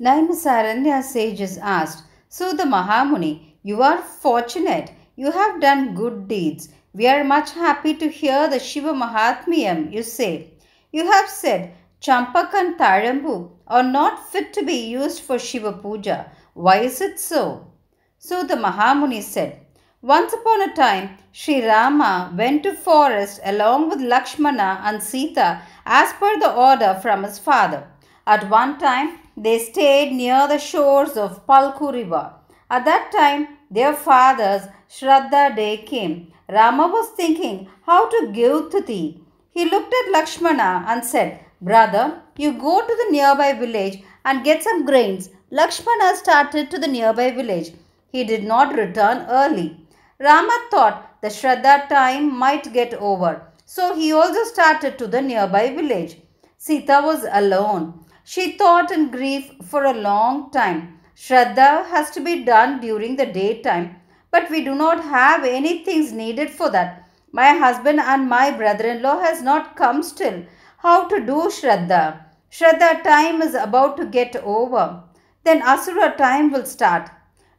Naimisaranya sages asked, Suda Mahamuni, you are fortunate. You have done good deeds. We are much happy to hear the Shiva Mahatmyam you say. You have said, Champak and Tarambu are not fit to be used for Shiva Puja. Why is it so? So the Mahamuni said, Once upon a time, Sri Rama went to forest along with Lakshmana and Sita as per the order from his father. At one time, they stayed near the shores of Palgu river. At that time, their father's Shraddha day came. Rama was thinking how to give Tuti. He looked at Lakshmana and said, Brother, you go to the nearby village and get some grains. Lakshmana started to the nearby village. He did not return early. Rama thought the Shraddha time might get over. So he also started to the nearby village. Sita was alone. She thought in grief for a long time. Shraddha has to be done during the daytime, but we do not have any things needed for that. My husband and my brother-in-law has not come still. How to do Shraddha? Shraddha time is about to get over. Then Asura time will start.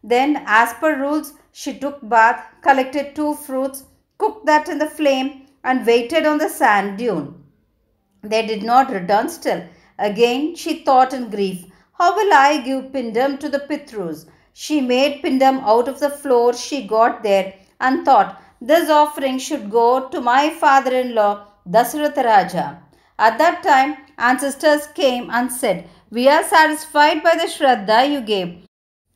Then as per rules, she took bath, collected two fruits, cooked that in the flame and waited on the sand dune. They did not return still. Again she thought in grief, How will I give Pindam to the Pitrus? She made Pindam out of the floor she got there and thought, This offering should go to my father-in-law, Dasaratha Raja. At that time, ancestors came and said, We are satisfied by the Shraddha you gave.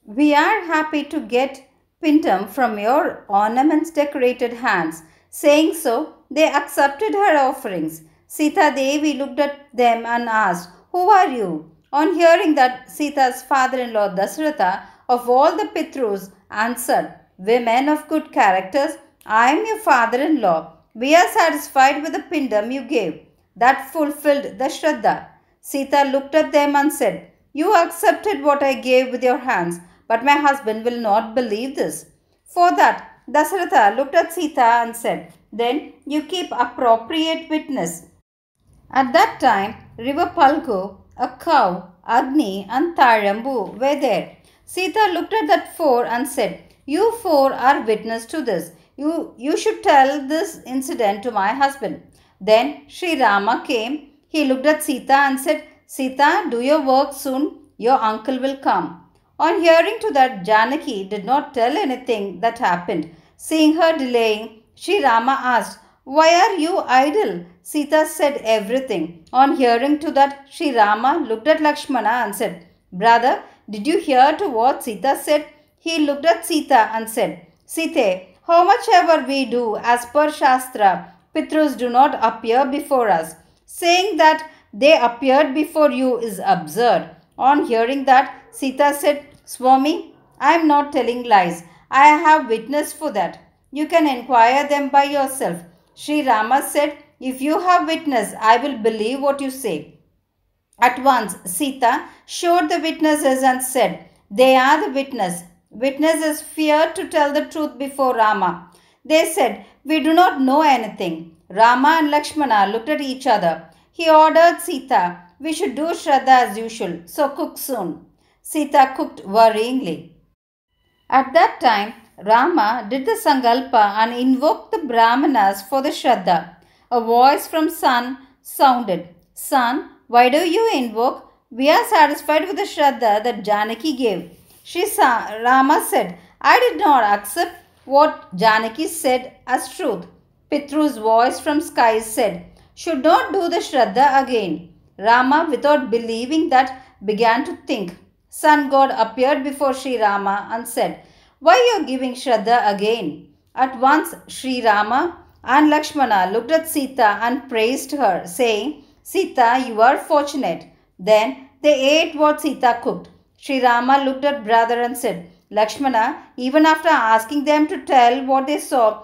We are happy to get Pindam from your ornaments decorated hands. Saying so, they accepted her offerings. Sita Devi looked at them and asked, Who are you? On hearing that, Sita's father-in-law Dasaratha of all the Pitrus answered, Women of good characters, I am your father-in-law. We are satisfied with the pindam you gave. That fulfilled the Shraddha. Sita looked at them and said, You accepted what I gave with your hands, but my husband will not believe this. For that, Dasaratha looked at Sita and said, Then you keep appropriate witness at that time, river Palgu, a cow, Agni and Tarambu were there. Sita looked at that four and said, You four are witness to this. You, you should tell this incident to my husband. Then Sri Rama came. He looked at Sita and said, Sita, do your work soon. Your uncle will come. On hearing to that, Janaki did not tell anything that happened. Seeing her delaying, Sri Rama asked, Why are you idle? Sita said everything. On hearing to that, Sri Rama looked at Lakshmana and said, Brother, did you hear to what Sita said? He looked at Sita and said, Sita, how much ever we do as per Shastra, Pitrus do not appear before us. Saying that they appeared before you is absurd. On hearing that, Sita said, Swami, I am not telling lies. I have witness for that. You can inquire them by yourself. Sri Rama said, if you have witness, I will believe what you say. At once, Sita showed the witnesses and said, They are the witness. Witnesses feared to tell the truth before Rama. They said, We do not know anything. Rama and Lakshmana looked at each other. He ordered Sita, We should do Shraddha as usual, so cook soon. Sita cooked worryingly. At that time, Rama did the Sangalpa and invoked the Brahmanas for the Shraddha. A voice from Sun sounded, Son, why do you invoke? We are satisfied with the Shraddha that Janaki gave. She saw, Rama said, I did not accept what Janaki said as truth. Pitru's voice from sky said, Should not do the Shraddha again. Rama, without believing that, began to think. Sun God appeared before Sri Rama and said, Why you are giving Shraddha again? At once Sri Rama and Lakshmana looked at Sita and praised her, saying, Sita, you are fortunate. Then they ate what Sita cooked. Sri Rama looked at brother and said, Lakshmana, even after asking them to tell what they saw,